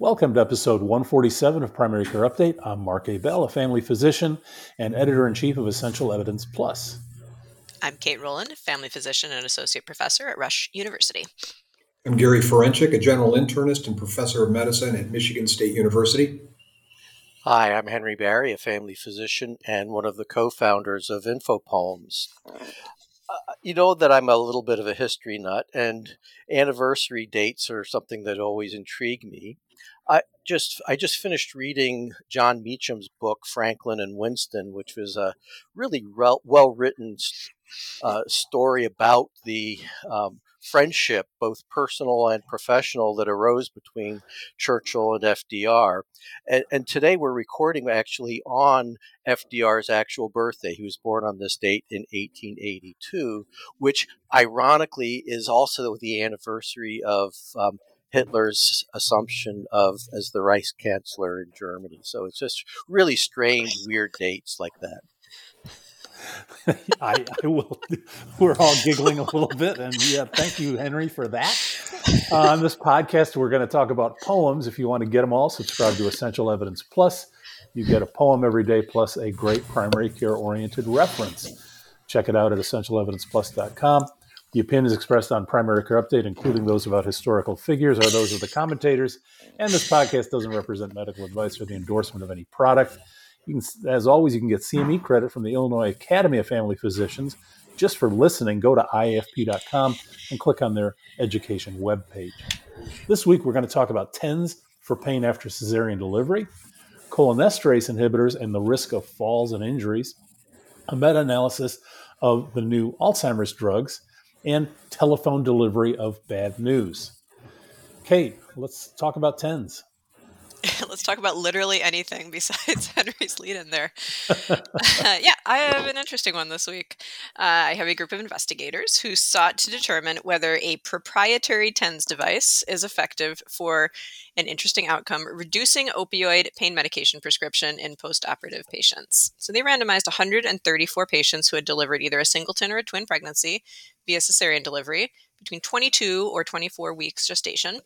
Welcome to episode 147 of Primary Care Update. I'm Mark Ebell, a family physician and editor in chief of Essential Evidence Plus. I'm Kate Rowland, family physician and associate professor at Rush University. I'm Gary Ferenchick, a general internist and professor of medicine at Michigan State University. Hi, I'm Henry Barry, a family physician and one of the co founders of InfoPoems. Uh, you know that I'm a little bit of a history nut, and anniversary dates are something that always intrigue me. I just I just finished reading Jon Meacham's book Franklin and Winston, which was a really well written uh, story about the um, friendship, both personal and professional, that arose between Churchill and FDR. And, and, today we're recording actually on FDR's actual birthday. He was born on this date in 1882, which ironically is also the anniversary of um, Hitler's assumption of as the Reichskanzler in Germany. So it's just really strange, weird dates like that. I, I, will. We're all giggling a little bit, and yeah, thank you, Henry, for that. Uh, on this podcast, we're going to talk about poems. If you want to get them all, subscribe to Essential Evidence Plus. You get a poem every day plus a great primary care oriented reference. Check it out at essentialevidenceplus.com. The opinions expressed on Primary Care Update, including those about historical figures, are those of the commentators, and this podcast doesn't represent medical advice or the endorsement of any product. Can, as always, you can get CME credit from the Illinois Academy of Family Physicians. Just for listening, go to iafp.com and click on their education webpage. This week, we're going to talk about TENS for pain after cesarean delivery, cholinesterase inhibitors and the risk of falls and injuries, a meta analysis of the new Alzheimer's drugs, and telephone delivery of bad news. Kate, let's talk about tens. Let's talk about literally anything besides Henry's lead in there. uh, yeah, I have an interesting one this week. Uh, I have a group of investigators who sought to determine whether a proprietary TENS device is effective for an interesting outcome reducing opioid pain medication prescription in post operative patients. So they randomized 134 patients who had delivered either a singleton or a twin pregnancy via cesarean delivery between 22 or 24 weeks gestation.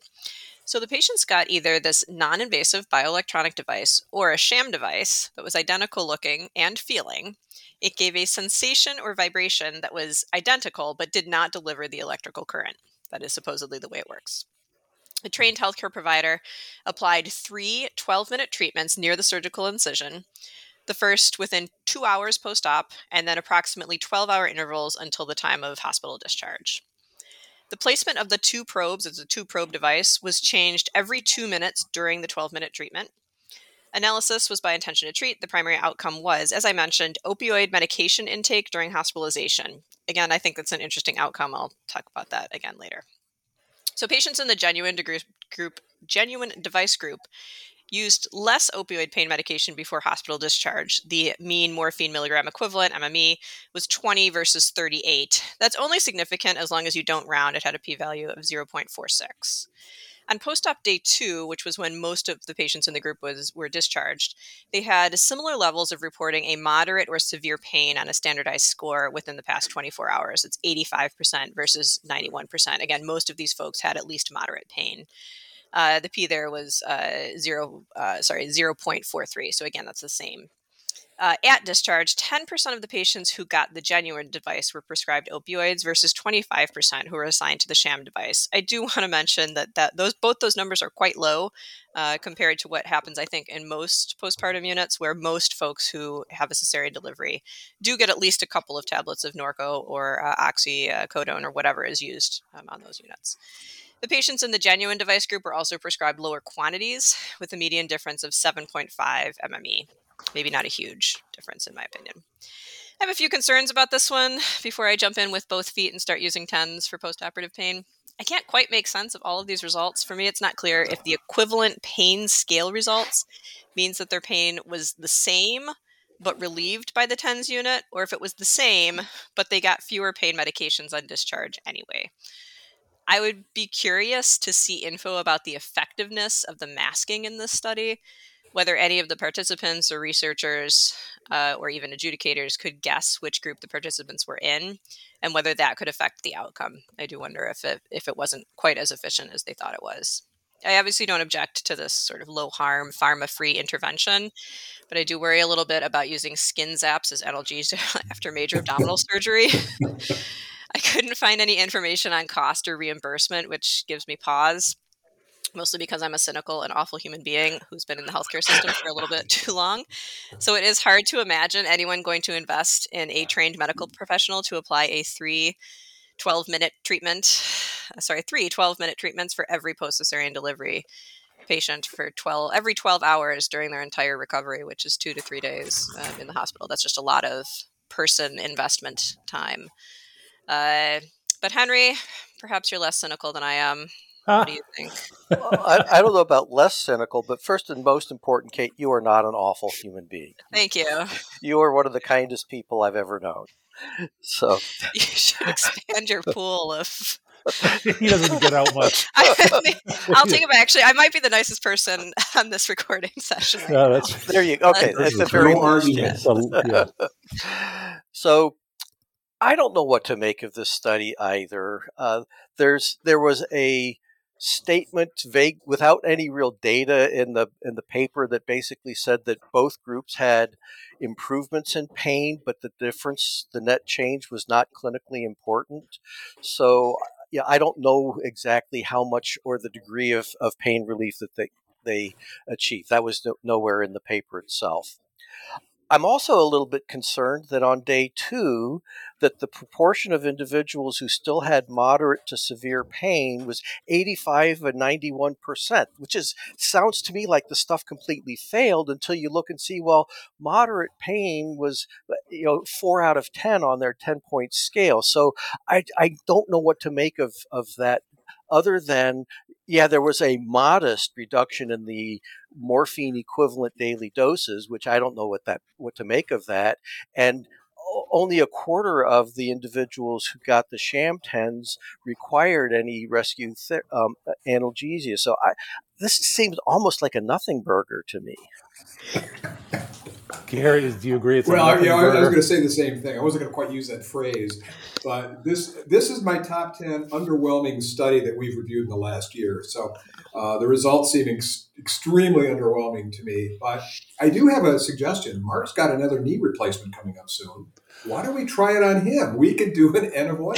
So the patients got either this non invasive bioelectronic device or a sham device that was identical looking and feeling. It gave a sensation or vibration that was identical but did not deliver the electrical current. That is supposedly the way it works. A trained healthcare provider applied three 12 minute treatments near the surgical incision. The first within two hours post op, and then approximately 12 hour intervals until the time of hospital discharge. The placement of the two probes, as a two probe device, was changed every two minutes during the 12 minute treatment. Analysis was by intention to treat. The primary outcome was, as I mentioned, opioid medication intake during hospitalization. Again, I think that's an interesting outcome. I'll talk about that again later. So, patients in the genuine group, genuine device group used less opioid pain medication before hospital discharge. The mean morphine milligram equivalent, MME, was 20 versus 38. That's only significant as long as you don't round. It had a p value of 0.46. On post-op day two, which was when most of the patients in the group was were discharged, they had similar levels of reporting a moderate or severe pain on a standardized score within the past 24 hours. It's 85% versus 91%. Again, most of these folks had at least moderate pain. Uh, the p there was uh, zero, uh, sorry, zero point four three. So again, that's the same. Uh, at discharge, 10% of the patients who got the genuine device were prescribed opioids versus 25% who were assigned to the sham device. I do want to mention that, that those both those numbers are quite low uh, compared to what happens, I think, in most postpartum units, where most folks who have a cesarean delivery do get at least a couple of tablets of Norco or uh, oxycodone or whatever is used um, on those units. The patients in the genuine device group were also prescribed lower quantities with a median difference of 7.5 MME. Maybe not a huge difference, in my opinion. I have a few concerns about this one before I jump in with both feet and start using TENS for postoperative pain. I can't quite make sense of all of these results. For me, it's not clear if the equivalent pain scale results means that their pain was the same but relieved by the TENS unit, or if it was the same but they got fewer pain medications on discharge anyway. I would be curious to see info about the effectiveness of the masking in this study, whether any of the participants or researchers uh, or even adjudicators could guess which group the participants were in and whether that could affect the outcome. I do wonder if it, if it wasn't quite as efficient as they thought it was. I obviously don't object to this sort of low harm, pharma free intervention, but I do worry a little bit about using skin zaps as analgesia after major abdominal surgery. I couldn't find any information on cost or reimbursement, which gives me pause, mostly because I'm a cynical and awful human being who's been in the healthcare system for a little bit too long. So it is hard to imagine anyone going to invest in a trained medical professional to apply a three 12 minute treatment, sorry, three 12 minute treatments for every post cesarean delivery patient for 12 every 12 hours during their entire recovery which is two to three days um, in the hospital that's just a lot of person investment time uh, but henry perhaps you're less cynical than i am what do you think well, I, I, don't know about less cynical but first and most important kate you are not an awful human being thank you you are one of the kindest people i've ever known so you should expand your pool of he doesn't get out much. I will take it back. Actually, I might be the nicest person on this recording session. Right no, that's, there you go. Okay, that's a very argument. So, yeah. so, I don't know what to make of this study either. Uh, there's there was a statement vague without any real data in the in the paper that basically said that both groups had improvements in pain but the difference the net change was not clinically important so yeah, I don't know exactly how much or the degree of, of pain relief that they they achieve. That was no, nowhere in the paper itself. I'm also a little bit concerned that on day two, that the proportion of individuals who still had moderate to severe pain was 85 and 91 percent, which is sounds to me like the stuff completely failed until you look and see, well, moderate pain was uh, you know four out of 10 on their 10 point scale. So I, I don't know what to make of of that other than yeah, there was a modest reduction in the morphine equivalent daily doses, which I don't know what that what to make of that, and only a quarter of the individuals who got the sham tens required any rescue th- um, analgesia. So I, this seems almost like a nothing burger to me. Gary, do you agree? It's well, yeah, I was going to say the same thing. I wasn't going to quite use that phrase, but this this is my top ten underwhelming study that we've reviewed in the last year. So uh, the results seem ex- extremely underwhelming to me. But I do have a suggestion. Mark's got another knee replacement coming up soon why don't we try it on him? We could do an N of one.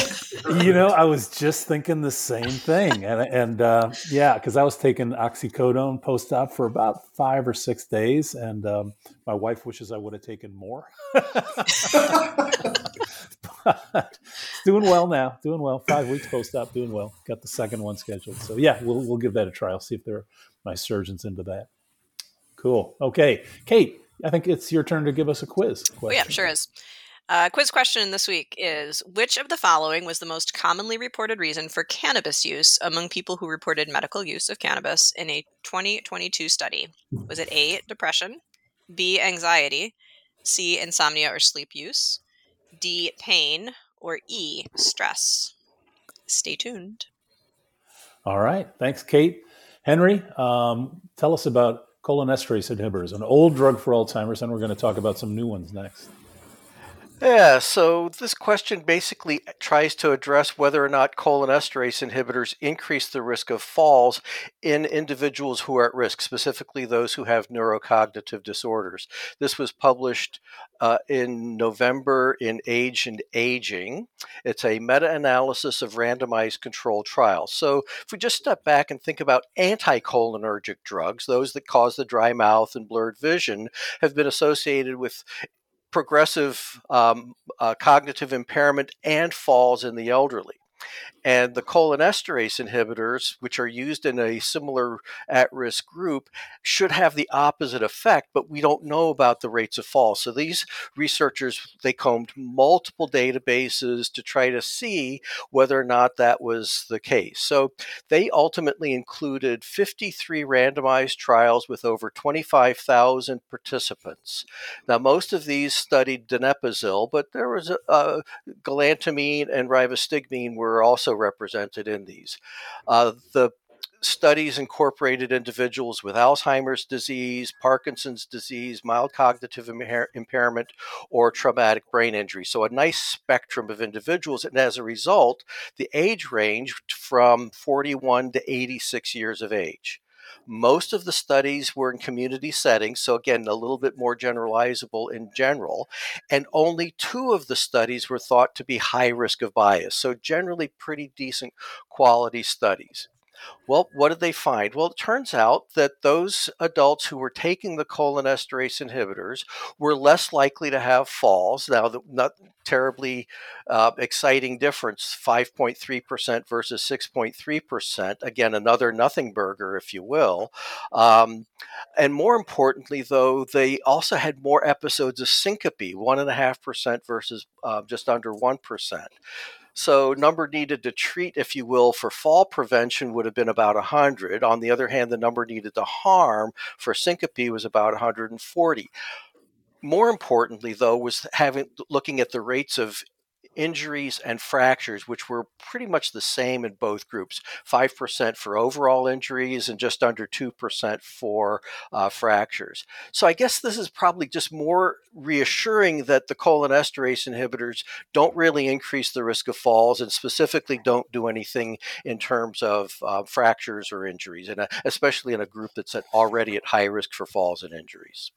you know, I was just thinking the same thing, and and uh, yeah, because I was taking oxycodone post op for about five or six days, and um, my wife wishes I would have taken more. but doing well now, doing well. Five weeks post op, doing well. Got the second one scheduled, so yeah, we'll we'll give that a try. I'll see if there are my surgeons into that. Cool. Okay, Kate. I think it's your turn to give us a quiz. Oh, yeah, sure is. Uh, quiz question this week is Which of the following was the most commonly reported reason for cannabis use among people who reported medical use of cannabis in a 2022 study? Was it A, depression, B, anxiety, C, insomnia or sleep use, D, pain, or E, stress? Stay tuned. All right. Thanks, Kate. Henry, um, tell us about cholinesterase inhibitors, an old drug for Alzheimer's, and we're going to talk about some new ones next. Yeah, so this question basically tries to address whether or not cholinesterase inhibitors increase the risk of falls in individuals who are at risk, specifically those who have neurocognitive disorders. This was published uh, in November in Age and Aging. It's a meta analysis of randomized controlled trials. So, if we just step back and think about anticholinergic drugs, those that cause the dry mouth and blurred vision, have been associated with progressive um, uh, cognitive impairment and falls in the elderly. And the cholinesterase inhibitors, which are used in a similar at risk group, should have the opposite effect, but we don't know about the rates of fall. So these researchers, they combed multiple databases to try to see whether or not that was the case. So they ultimately included 53 randomized trials with over 25,000 participants. Now, most of these studied donepezil, but there was a, a galantamine and rivastigmine were also represented in these. Uh, the studies incorporated individuals with Alzheimer's disease, Parkinson's disease, mild cognitive impair- impairment, or traumatic brain injury. So, a nice spectrum of individuals. And as a result, the age ranged from 41 to 86 years of age. Most of the studies were in community settings, so again, a little bit more generalizable in general. And only two of the studies were thought to be high risk of bias, so generally pretty decent quality studies. Well, what did they find? Well, it turns out that those adults who were taking the cholinesterase inhibitors were less likely to have falls. Now, not terribly uh, exciting difference 5.3% versus 6.3%. Again, another nothing burger, if you will. Um, and more importantly, though, they also had more episodes of syncope 1.5% versus uh, just under 1%. So, number needed to treat, if you will, for fall prevention would have been about 100. On the other hand, the number needed to harm for syncope was about 140. More importantly, though, was having looking at the rates of injuries and fractures, which were pretty much the same in both groups 5% for overall injuries and just under 2% for uh, fractures. So I guess this is probably just more reassuring that the cholinesterase inhibitors don't really increase the risk of falls and specifically don't do anything in terms of uh, fractures or injuries, and uh, especially in a group that's at, already at high risk for falls and injuries.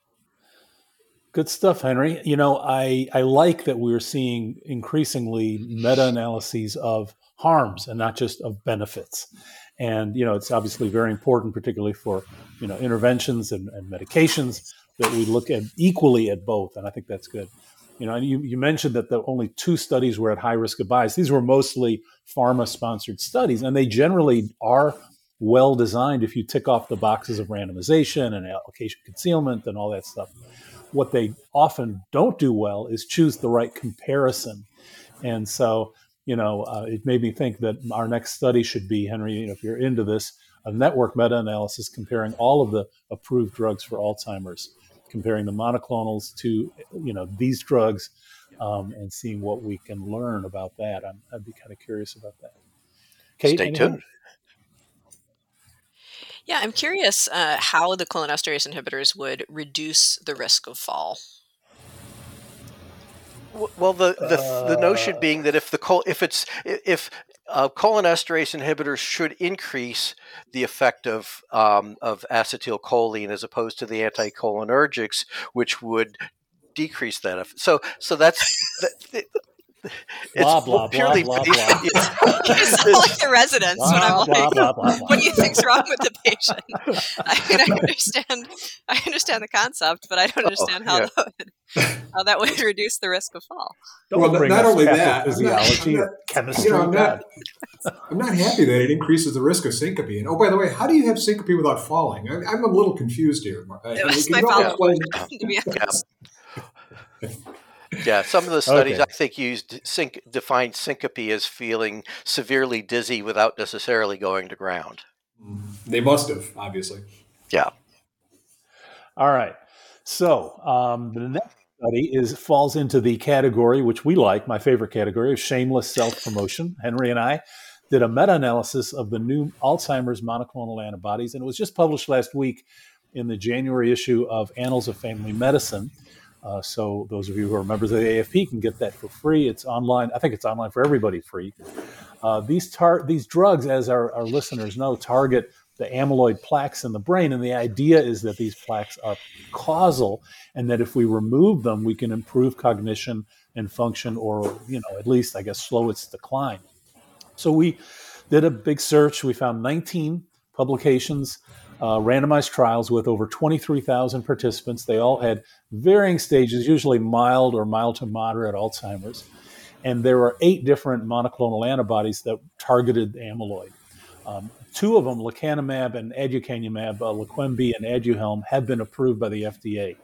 Good stuff, Henry. You know, I, I like that we're seeing increasingly meta analyses of harms and not just of benefits. And, you know, it's obviously very important, particularly for, you know, interventions and, and medications, that we look at equally at both. And I think that's good. You know, and you, you mentioned that the only two studies were at high risk of bias. These were mostly pharma sponsored studies, and they generally are well designed if you tick off the boxes of randomization and allocation concealment and all that stuff what they often don't do well is choose the right comparison. And so, you know, uh, it made me think that our next study should be, Henry, you know, if you're into this, a network meta analysis comparing all of the approved drugs for Alzheimer's, comparing the monoclonals to, you know, these drugs um, and seeing what we can learn about that. i would be kind of curious about that. Kate, Stay tuned. Yeah, I'm curious uh, how the cholinesterase inhibitors would reduce the risk of fall. Well, the the, uh, the notion uh. being that if the col- if it's if uh, cholinesterase inhibitors should increase the effect of um, of acetylcholine as opposed to the anticholinergics, which would decrease that. So so that's it's blah, blah, purely blah, blah, blah. you sound like the residents blah, when I'm like, blah, blah, what do you think's wrong with the patient? I mean, I understand, I understand the concept, but I don't oh, understand oh, how, yeah. that would, how that would reduce the risk of fall. Don't well, not only that, physiology, not, chemistry. You know, I'm, not, I'm not happy that it increases the risk of syncope. And oh, by the way, how do you have syncope without falling? I, am a little confused here. It was my fault. To be honest yeah, some of the studies okay. I think used sync, defined syncope as feeling severely dizzy without necessarily going to ground. They must have, obviously. Yeah. All right. So um, the next study is falls into the category which we like, my favorite category of shameless self promotion. Henry and I did a meta analysis of the new Alzheimer's monoclonal antibodies, and it was just published last week in the January issue of Annals of Family Medicine. Uh, so those of you who are members of the AFP can get that for free. It's online. I think it's online for everybody free. Uh, these tar- these drugs, as our, our listeners know, target the amyloid plaques in the brain, and the idea is that these plaques are causal, and that if we remove them, we can improve cognition and function, or you know, at least I guess slow its decline. So we did a big search. We found 19 publications uh, randomized trials with over 23,000 participants. They all had varying stages, usually mild or mild to moderate Alzheimer's. And there were eight different monoclonal antibodies that targeted amyloid. Um, two of them, lecanemab and aducanumab, uh, Leqembi and Aduhelm, have been approved by the FDA.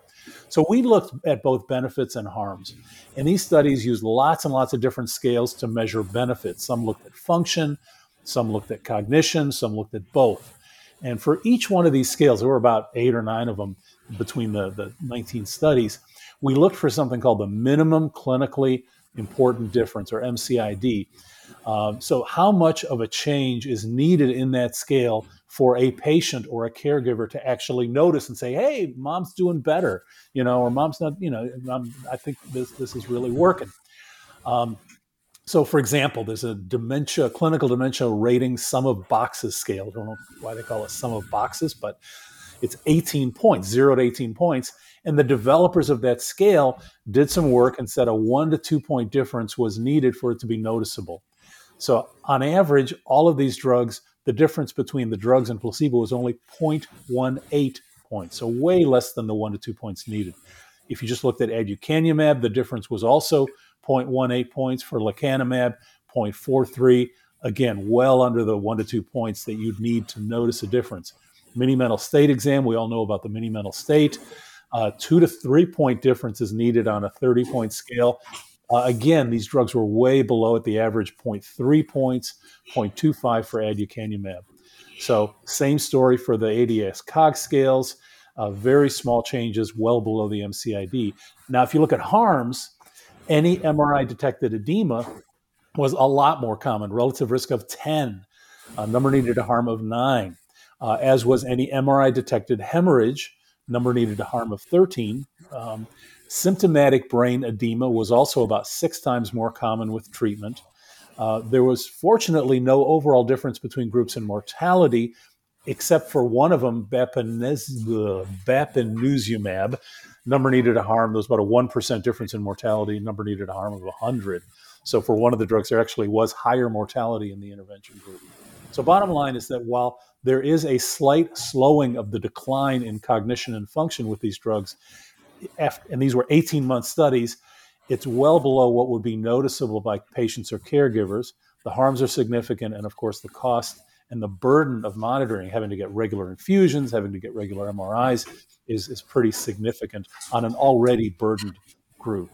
So we looked at both benefits and harms. And these studies used lots and lots of different scales to measure benefits. Some looked at function, some looked at cognition, some looked at both. And for each one of these scales, there were about eight or nine of them between the, the 19 studies, we looked for something called the minimum clinically important difference, or MCID. Um, so, how much of a change is needed in that scale for a patient or a caregiver to actually notice and say, "Hey, mom's doing better," you know, or "Mom's not," you know, I think this this is really working. Um, so, for example, there's a dementia, clinical dementia rating sum of boxes scale. I don't know why they call it sum of boxes, but it's 18 points, zero to 18 points. And the developers of that scale did some work and said a one to two point difference was needed for it to be noticeable. So, on average, all of these drugs, the difference between the drugs and placebo was only 0.18 points, so way less than the one to two points needed. If you just looked at aducanumab, the difference was also 0.18 points for lecanemab, 0.43. Again, well under the one to two points that you'd need to notice a difference. Mini mental state exam, we all know about the mini mental state. Uh, two to three point difference is needed on a 30 point scale. Uh, again, these drugs were way below at the average 0.3 points, 0.25 for aducanumab. So, same story for the ADAS-Cog scales, uh, very small changes, well below the MCID. Now, if you look at harms, any MRI detected edema was a lot more common, relative risk of 10, uh, number needed to harm of 9, uh, as was any MRI detected hemorrhage, number needed to harm of 13. Um, symptomatic brain edema was also about six times more common with treatment. Uh, there was fortunately no overall difference between groups in mortality, except for one of them, bapineuzumab, number needed to harm, there was about a 1% difference in mortality, number needed to harm of 100. So for one of the drugs, there actually was higher mortality in the intervention group. So bottom line is that while there is a slight slowing of the decline in cognition and function with these drugs, and these were 18 month studies, it's well below what would be noticeable by patients or caregivers. The harms are significant, and of course, the cost and the burden of monitoring, having to get regular infusions, having to get regular MRIs, is, is pretty significant on an already burdened group.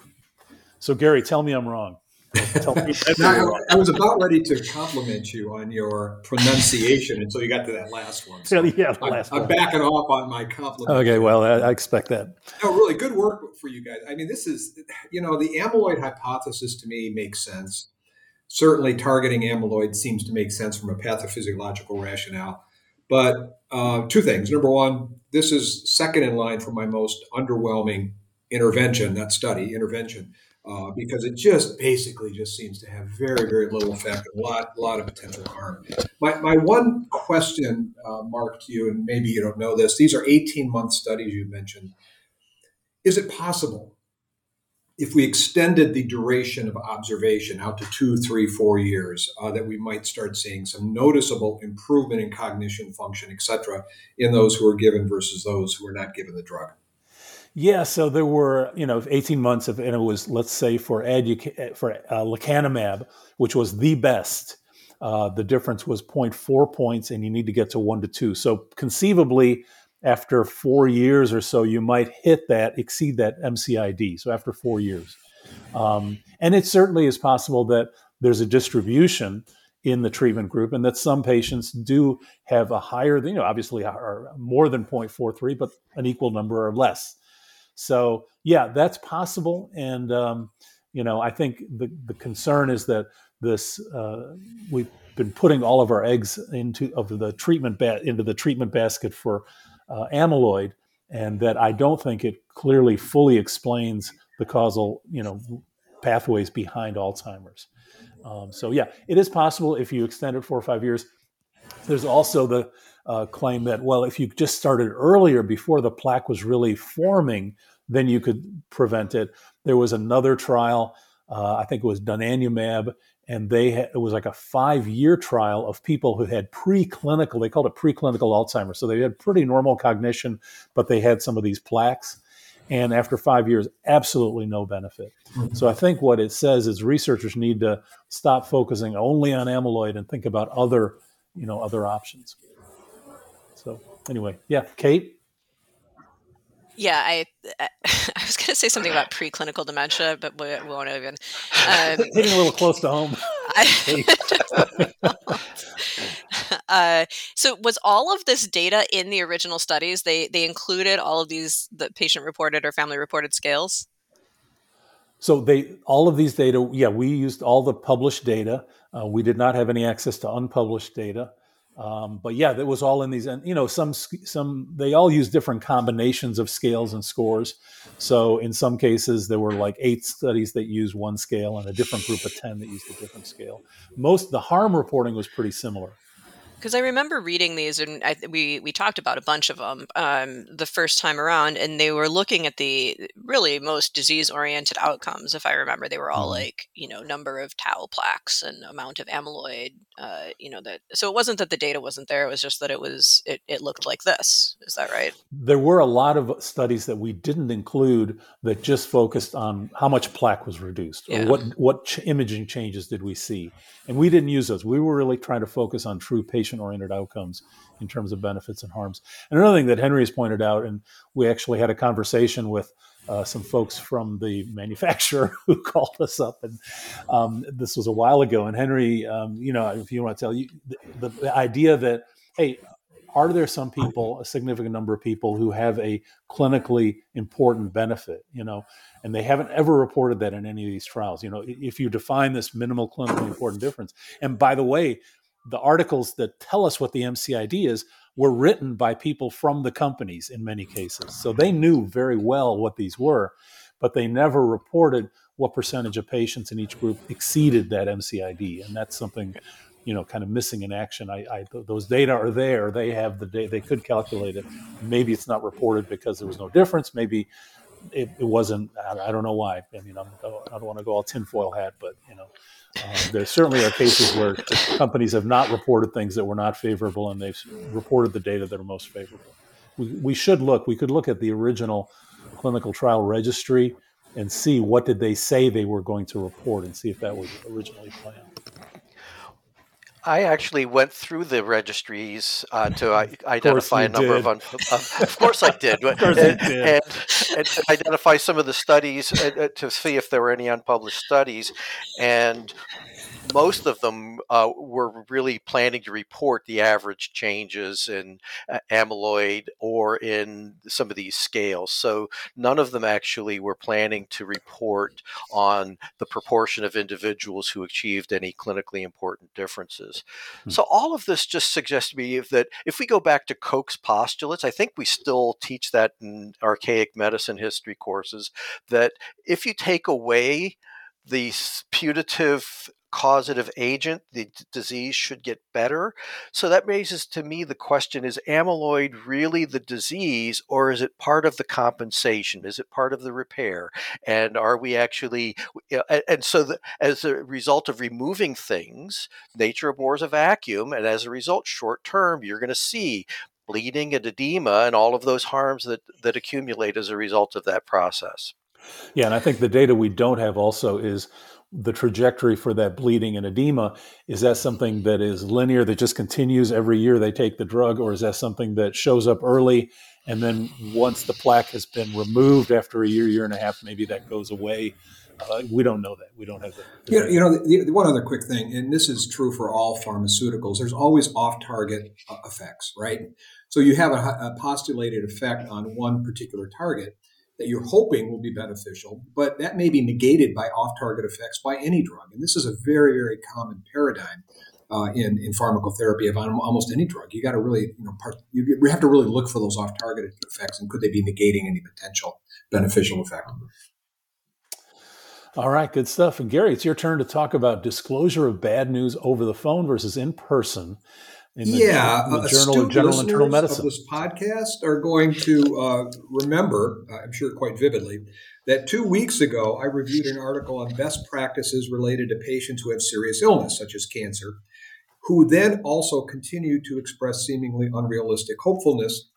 So, Gary, tell me I'm wrong. Me now, I was about ready to compliment you on your pronunciation until you got to that last one. So yeah, I'm, last I'm, backing off on my compliment. Okay, well, I, I expect that. No, really good work for you guys. I mean, this is, you know, the amyloid hypothesis to me makes sense certainly targeting amyloid seems to make sense from a pathophysiological rationale. But uh, two things. Number one, this is second in line for my most underwhelming intervention, that study, intervention, uh, because it just basically just seems to have very, very little effect, a lot, a lot of potential harm. My, my one question, uh, Mark, to you, and maybe you don't know this, these are 18 month studies you mentioned. Is it possible if we extended the duration of observation out to two, three, four years, uh, that we might start seeing some noticeable improvement in cognition, function, et cetera, in those who are given versus those who are not given the drug. Yeah, so there were, you know, 18 months of, and it was, let's say, for edu- for uh, lecanemab, which was the best. Uh, the difference was 0.4 points, and you need to get to one to two. So conceivably, after four years or so, you might hit that, exceed that MCID. So after four years. Um, and it certainly is possible that there's a distribution in the treatment group and that some patients do have a higher, you know, obviously are more than 0.43, but an equal number or less. So yeah, that's possible. And, um, you know, I think the, the concern is that this, uh, we've been putting all of our eggs into of the treatment ba- into the treatment basket for uh, amyloid, and that I don't think it clearly fully explains the causal, you know, pathways behind Alzheimer's. Um, so yeah, it is possible if you extend it four or five years. There's also the uh, claim that well, if you just started earlier before the plaque was really forming, then you could prevent it. There was another trial, uh, I think it was donanemab, and they had, it was like a five year trial of people who had preclinical they called it preclinical alzheimer's. So they had pretty normal cognition but they had some of these plaques. And after five years absolutely no benefit. Mm-hmm. so i think what it says is researchers need to stop focusing only on amyloid and think about other you know other options. So anyway yeah kate yeah, I I was going to say something about preclinical dementia, but we, we won't even. Um, Hitting a little close to home. uh, so, was all of this data in the original studies? They they included all of these the patient reported or family reported scales. So they all of these data, yeah, we used all the published data. Uh, we did not have any access to unpublished data. Um, but yeah, that was all in these, and you know, some some they all use different combinations of scales and scores. So in some cases, there were like eight studies that used one scale, and a different group of ten that used a different scale. Most the harm reporting was pretty similar because I remember reading these, and I, we we talked about a bunch of them um, the first time around, and they were looking at the really most disease oriented outcomes. If I remember, they were all mm-hmm. like you know number of tau plaques and amount of amyloid. Uh, you know that so it wasn't that the data wasn't there; it was just that it was it, it looked like this. Is that right? There were a lot of studies that we didn't include that just focused on how much plaque was reduced or yeah. what what ch- imaging changes did we see, and we didn't use those. We were really trying to focus on true patient patient oriented outcomes in terms of benefits and harms. And another thing that Henry has pointed out, and we actually had a conversation with uh, some folks from the manufacturer who called us up, and um, this was a while ago. And Henry, um, you know, if you want to tell you the, the idea that hey, are there some people, a significant number of people, who have a clinically important benefit, you know, and they haven't ever reported that in any of these trials. You know, if you define this minimal clinically important difference, and by the way, the articles that tell us what the MCID is were written by people from the companies in many cases. So they knew very well what these were, but they never reported what percentage of patients in each group exceeded that MCID. And that's something, you know, kind of missing in action. I, I those data are there. They have the data. They could calculate it. Maybe it's not reported because there was no difference. Maybe it, it wasn't. I, I, don't know why. I mean, I'm, I don't want to go all tinfoil hat, but you know, uh, there certainly are cases where companies have not reported things that were not favorable and they've reported the data that are most favorable. We, we should look, we could look at the original clinical trial registry and see what did they say they were going to report and see if that was originally planned. I actually went through the registries uh, to identify a number did. of. Un- uh, of course, I did. and, did. And, and, identify some of the studies uh, uh, to see if there were any unpublished studies, and most of them uh, were really planning to report the average changes in uh, amyloid or in some of these scales. So none of them actually were planning to report on the proportion of individuals who achieved any clinically important differences. Hmm. So all of this just suggests to me that if we go back to Koch's postulates, I think we still teach that in archaic medicine history courses, that if you take away the putative causative agent, the d- disease should get better. So that raises to me the question is amyloid really the disease or is it part of the compensation? Is it part of the repair? And are we actually, and so the, as a result of removing things, nature abhors a vacuum. And as a result, short term, you're going to see bleeding and edema and all of those harms that, that accumulate as a result of that process. Yeah, and I think the data we don't have also is the trajectory for that bleeding and edema is that something that is linear that just continues every year they take the drug or is that something that shows up early and then once the plaque has been removed after a year year and a half maybe that goes away? Uh, we don't know that. We don't have that you, you know the, the, one other quick thing and this is true for all pharmaceuticals there's always off-target uh, effects right? So you have a, a postulated effect on one particular target that you're hoping will be beneficial, but that may be negated by off target effects by any drug. And this is a very, very common paradigm. Uh, in, in pharmacotherapy of almost any drug, you got to really, you know, part, you have to really look for those off-target effects, and could they be negating any potential beneficial effect? All right, good stuff. And Gary, it's your turn to talk about disclosure of bad news over the phone versus in person in the, yeah, the Journal of General Internal Medicine. Of this podcast are going to uh, remember, uh, I'm sure quite vividly, that two weeks ago I reviewed an article on best practices related to patients who have serious illness, such as cancer, who then also continue to express seemingly unrealistic hopefulness.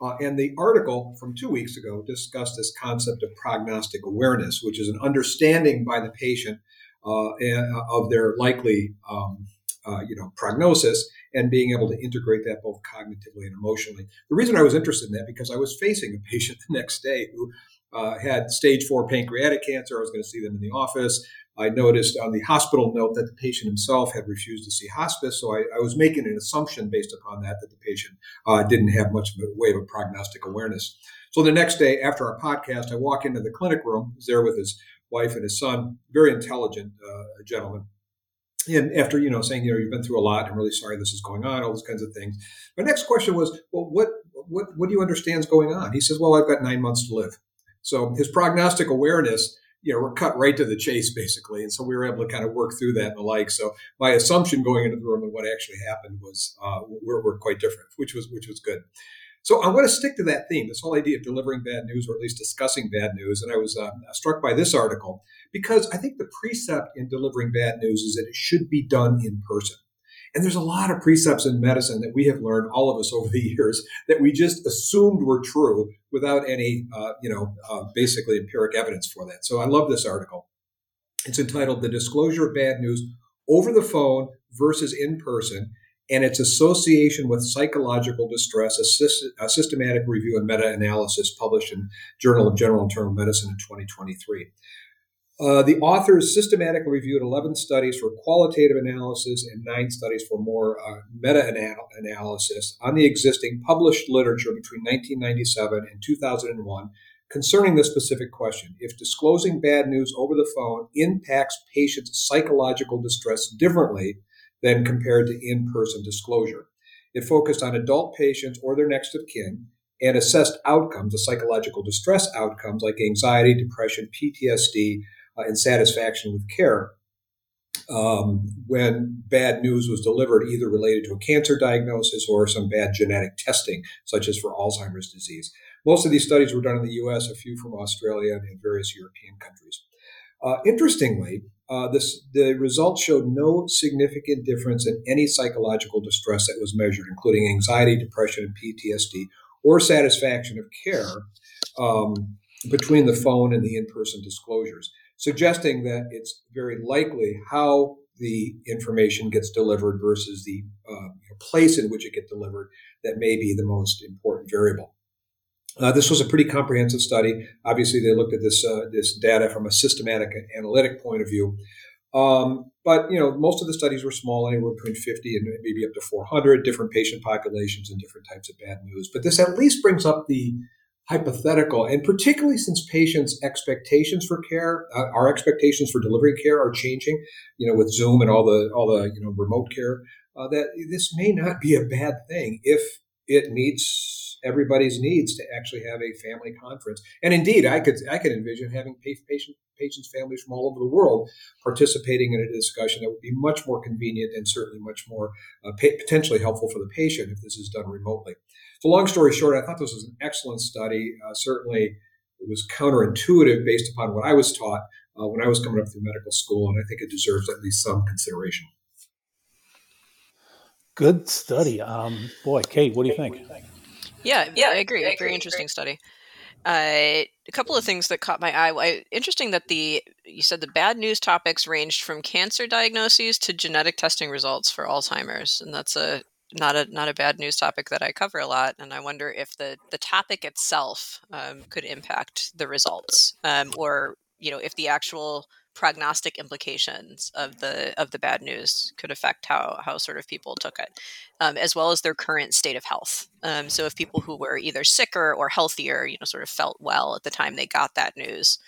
Uh, and the article from two weeks ago discussed this concept of prognostic awareness, which is an understanding by the patient uh, of their likely um, uh, you know, prognosis and being able to integrate that both cognitively and emotionally. The reason I was interested in that because I was facing a patient the next day who uh, had stage four pancreatic cancer. I was going to see them in the office. I noticed on the hospital note that the patient himself had refused to see hospice, so I, I was making an assumption based upon that that the patient uh, didn't have much of a way of a prognostic awareness. So the next day after our podcast, I walk into the clinic room, He's there with his wife and his son, very intelligent uh, gentleman. And after you know saying you know you've been through a lot, I'm really sorry this is going on, all those kinds of things. My next question was, well, what what what do you understand is going on? He says, well, I've got nine months to live. So his prognostic awareness you know, we're cut right to the chase basically. And so we were able to kind of work through that and the like. So my assumption going into the room and what actually happened was uh, we're, we're quite different, which was which was good. So I want to stick to that theme, this whole idea of delivering bad news or at least discussing bad news. And I was uh, struck by this article because I think the precept in delivering bad news is that it should be done in person. And there's a lot of precepts in medicine that we have learned, all of us over the years, that we just assumed were true without any, uh, you know, uh, basically empiric evidence for that. So I love this article. It's entitled "The Disclosure of Bad News Over the Phone versus in Person." And its association with psychological distress, a, syst- a systematic review and meta analysis published in Journal of General Internal Medicine in 2023. Uh, the authors systematically reviewed 11 studies for qualitative analysis and nine studies for more uh, meta analysis on the existing published literature between 1997 and 2001 concerning this specific question. If disclosing bad news over the phone impacts patients' psychological distress differently than compared to in person disclosure, it focused on adult patients or their next of kin and assessed outcomes, the psychological distress outcomes like anxiety, depression, PTSD and satisfaction with care um, when bad news was delivered, either related to a cancer diagnosis or some bad genetic testing, such as for Alzheimer's disease. Most of these studies were done in the US, a few from Australia and various European countries. Uh, interestingly, uh, this, the results showed no significant difference in any psychological distress that was measured, including anxiety, depression, and PTSD, or satisfaction of care um, between the phone and the in person disclosures suggesting that it's very likely how the information gets delivered versus the uh, place in which it gets delivered that may be the most important variable. Uh, this was a pretty comprehensive study. Obviously, they looked at this uh, this data from a systematic and analytic point of view. Um, but you know, most of the studies were small, anywhere between 50 and maybe up to 400 different patient populations and different types of bad news. But this at least brings up the hypothetical, and particularly since patients' expectations for care, uh, our expectations for delivering care are changing. You know, with Zoom and all the all the you know remote care, uh, that this may not be a bad thing if it meets everybody's needs to actually have a family conference. And indeed, I could I could envision having patient patients' families from all over the world participating in a discussion that would be much more convenient and certainly much more uh, potentially helpful for the patient if this is done remotely. So, long story short, I thought this was an excellent study. Uh, certainly, it was counterintuitive based upon what I was taught uh, when I was coming up through medical school, and I think it deserves at least some consideration. Good study. Um, boy, Kate, what do you think? Yeah, yeah, I agree. A very interesting study. Uh, a couple of things that caught my eye. I, interesting that the you said the bad news topics ranged from cancer diagnoses to genetic testing results for Alzheimer's, and that's a not a not a bad news topic that I cover a lot, and I wonder if the the topic itself um, could impact the results, um, or you know, if the actual prognostic implications of the of the bad news could affect how how sort of people took it, um, as well as their current state of health. Um, so, if people who were either sicker or healthier, you know, sort of felt well at the time they got that news,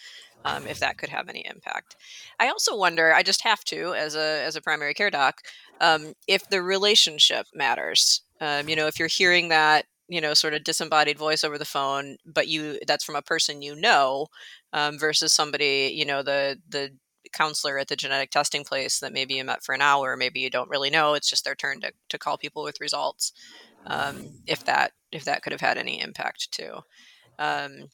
um, if that could have any impact. I also wonder. I just have to, as a as a primary care doc, um, if the relationship matters. Um, you know, if you're hearing that you know sort of disembodied voice over the phone, but you that's from a person you know um, versus somebody you know the the counselor at the genetic testing place that maybe you met for an hour maybe you don't really know it's just their turn to, to call people with results um, if that if that could have had any impact too um,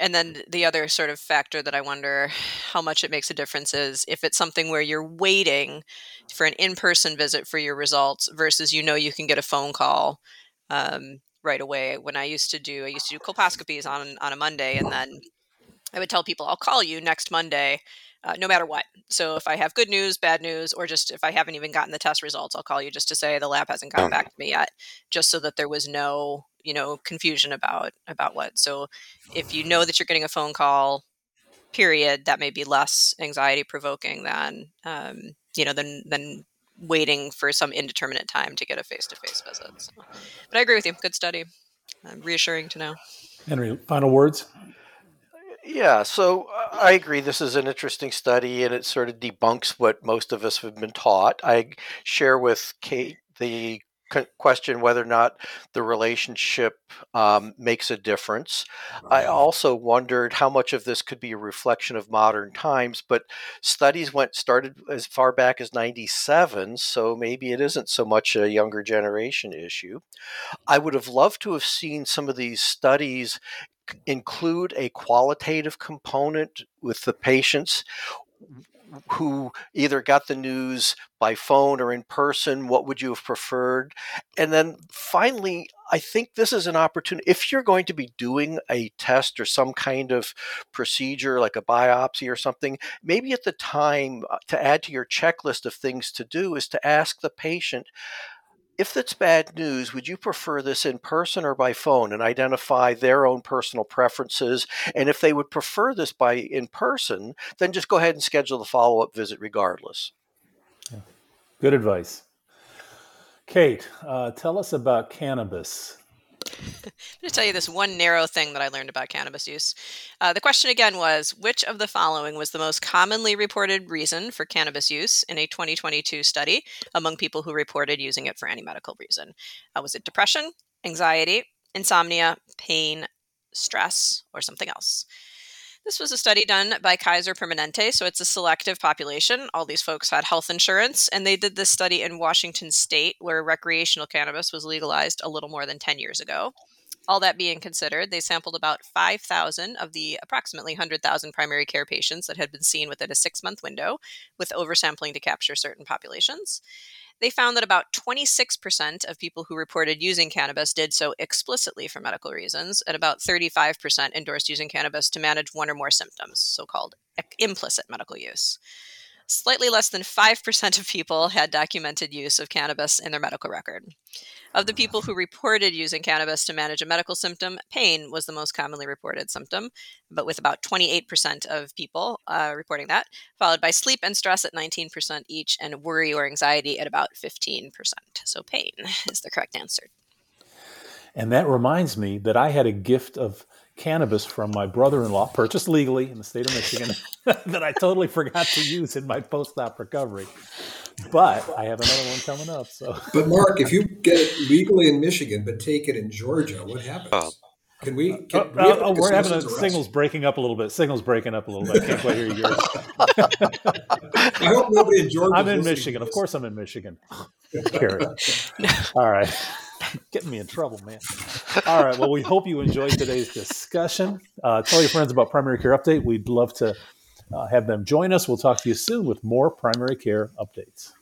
and then the other sort of factor that I wonder how much it makes a difference is if it's something where you're waiting for an in-person visit for your results versus you know you can get a phone call um, right away. When I used to do, I used to do colposcopies on on a Monday, and then I would tell people I'll call you next Monday, uh, no matter what. So if I have good news, bad news, or just if I haven't even gotten the test results, I'll call you just to say the lab hasn't gotten back to me yet, just so that there was no you know confusion about about what. So if you know that you're getting a phone call period that may be less anxiety provoking than um, you know than than waiting for some indeterminate time to get a face-to-face visit. So, but i agree with you. Good study. Uh, reassuring to know. Henry final words? Yeah, so I agree. This is an interesting study, and it sort of debunks what most of us have been taught. I share with Kate the question whether or not the relationship um, makes a difference. I also wondered how much of this could be a reflection of modern times, but studies went started as far back as 97, so maybe it isn't so much a younger generation issue. I would have loved to have seen some of these studies include a qualitative component with the patients who either got the news by phone or in person? What would you have preferred? And then finally, I think this is an opportunity. If you're going to be doing a test or some kind of procedure like a biopsy or something, maybe at the time uh, to add to your checklist of things to do is to ask the patient if that's bad news, would you prefer this in person or by phone and identify their own personal preferences? And if they would prefer this by in person, then just go ahead and schedule the follow up visit regardless. Yeah. Good advice. Kate, uh, tell us about cannabis. I'm going to tell you this one narrow thing that I learned about cannabis use. Uh, the question again was which of the following was the most commonly reported reason for cannabis use in a 2022 study among people who reported using it for any medical reason? Uh, was it depression, anxiety, insomnia, pain, stress, or something else? This was a study done by Kaiser Permanente, so it's a selective population. All these folks had health insurance, and they did this study in Washington state, where recreational cannabis was legalized a little more than 10 years ago. All that being considered, they sampled about 5,000 of the approximately 100,000 primary care patients that had been seen within a six month window, with oversampling to capture certain populations they found that about 26% of people who reported using cannabis did so explicitly for medical reasons, and about 35% endorsed using cannabis to manage one or more symptoms, so called implicit medical use. Slightly less than 5% of people had documented use of cannabis in their medical record. Of the people who reported using cannabis to manage a medical symptom, pain was the most commonly reported symptom, but with about 28% of people uh, reporting that, followed by sleep and stress at 19% each, and worry or anxiety at about 15%. So, pain is the correct answer. And that reminds me that I had a gift of cannabis from my brother-in-law, purchased legally in the state of Michigan, that I totally forgot to use in my post-op recovery. But I have another one coming up. So, but Mark, if you get it legally in Michigan but take it in Georgia, what happens? Oh. Can we? Can, uh, we uh, oh, we're having a signals breaking up a little bit. Signals breaking up a little bit. I can't quite hear you. I hope nobody in Georgia. I'm in Michigan. Of course, I'm in Michigan. All right. Getting me in trouble, man. All right. Well, we hope you enjoyed today's discussion. Uh, tell your friends about Primary Care Update. We'd love to uh, have them join us. We'll talk to you soon with more primary care updates.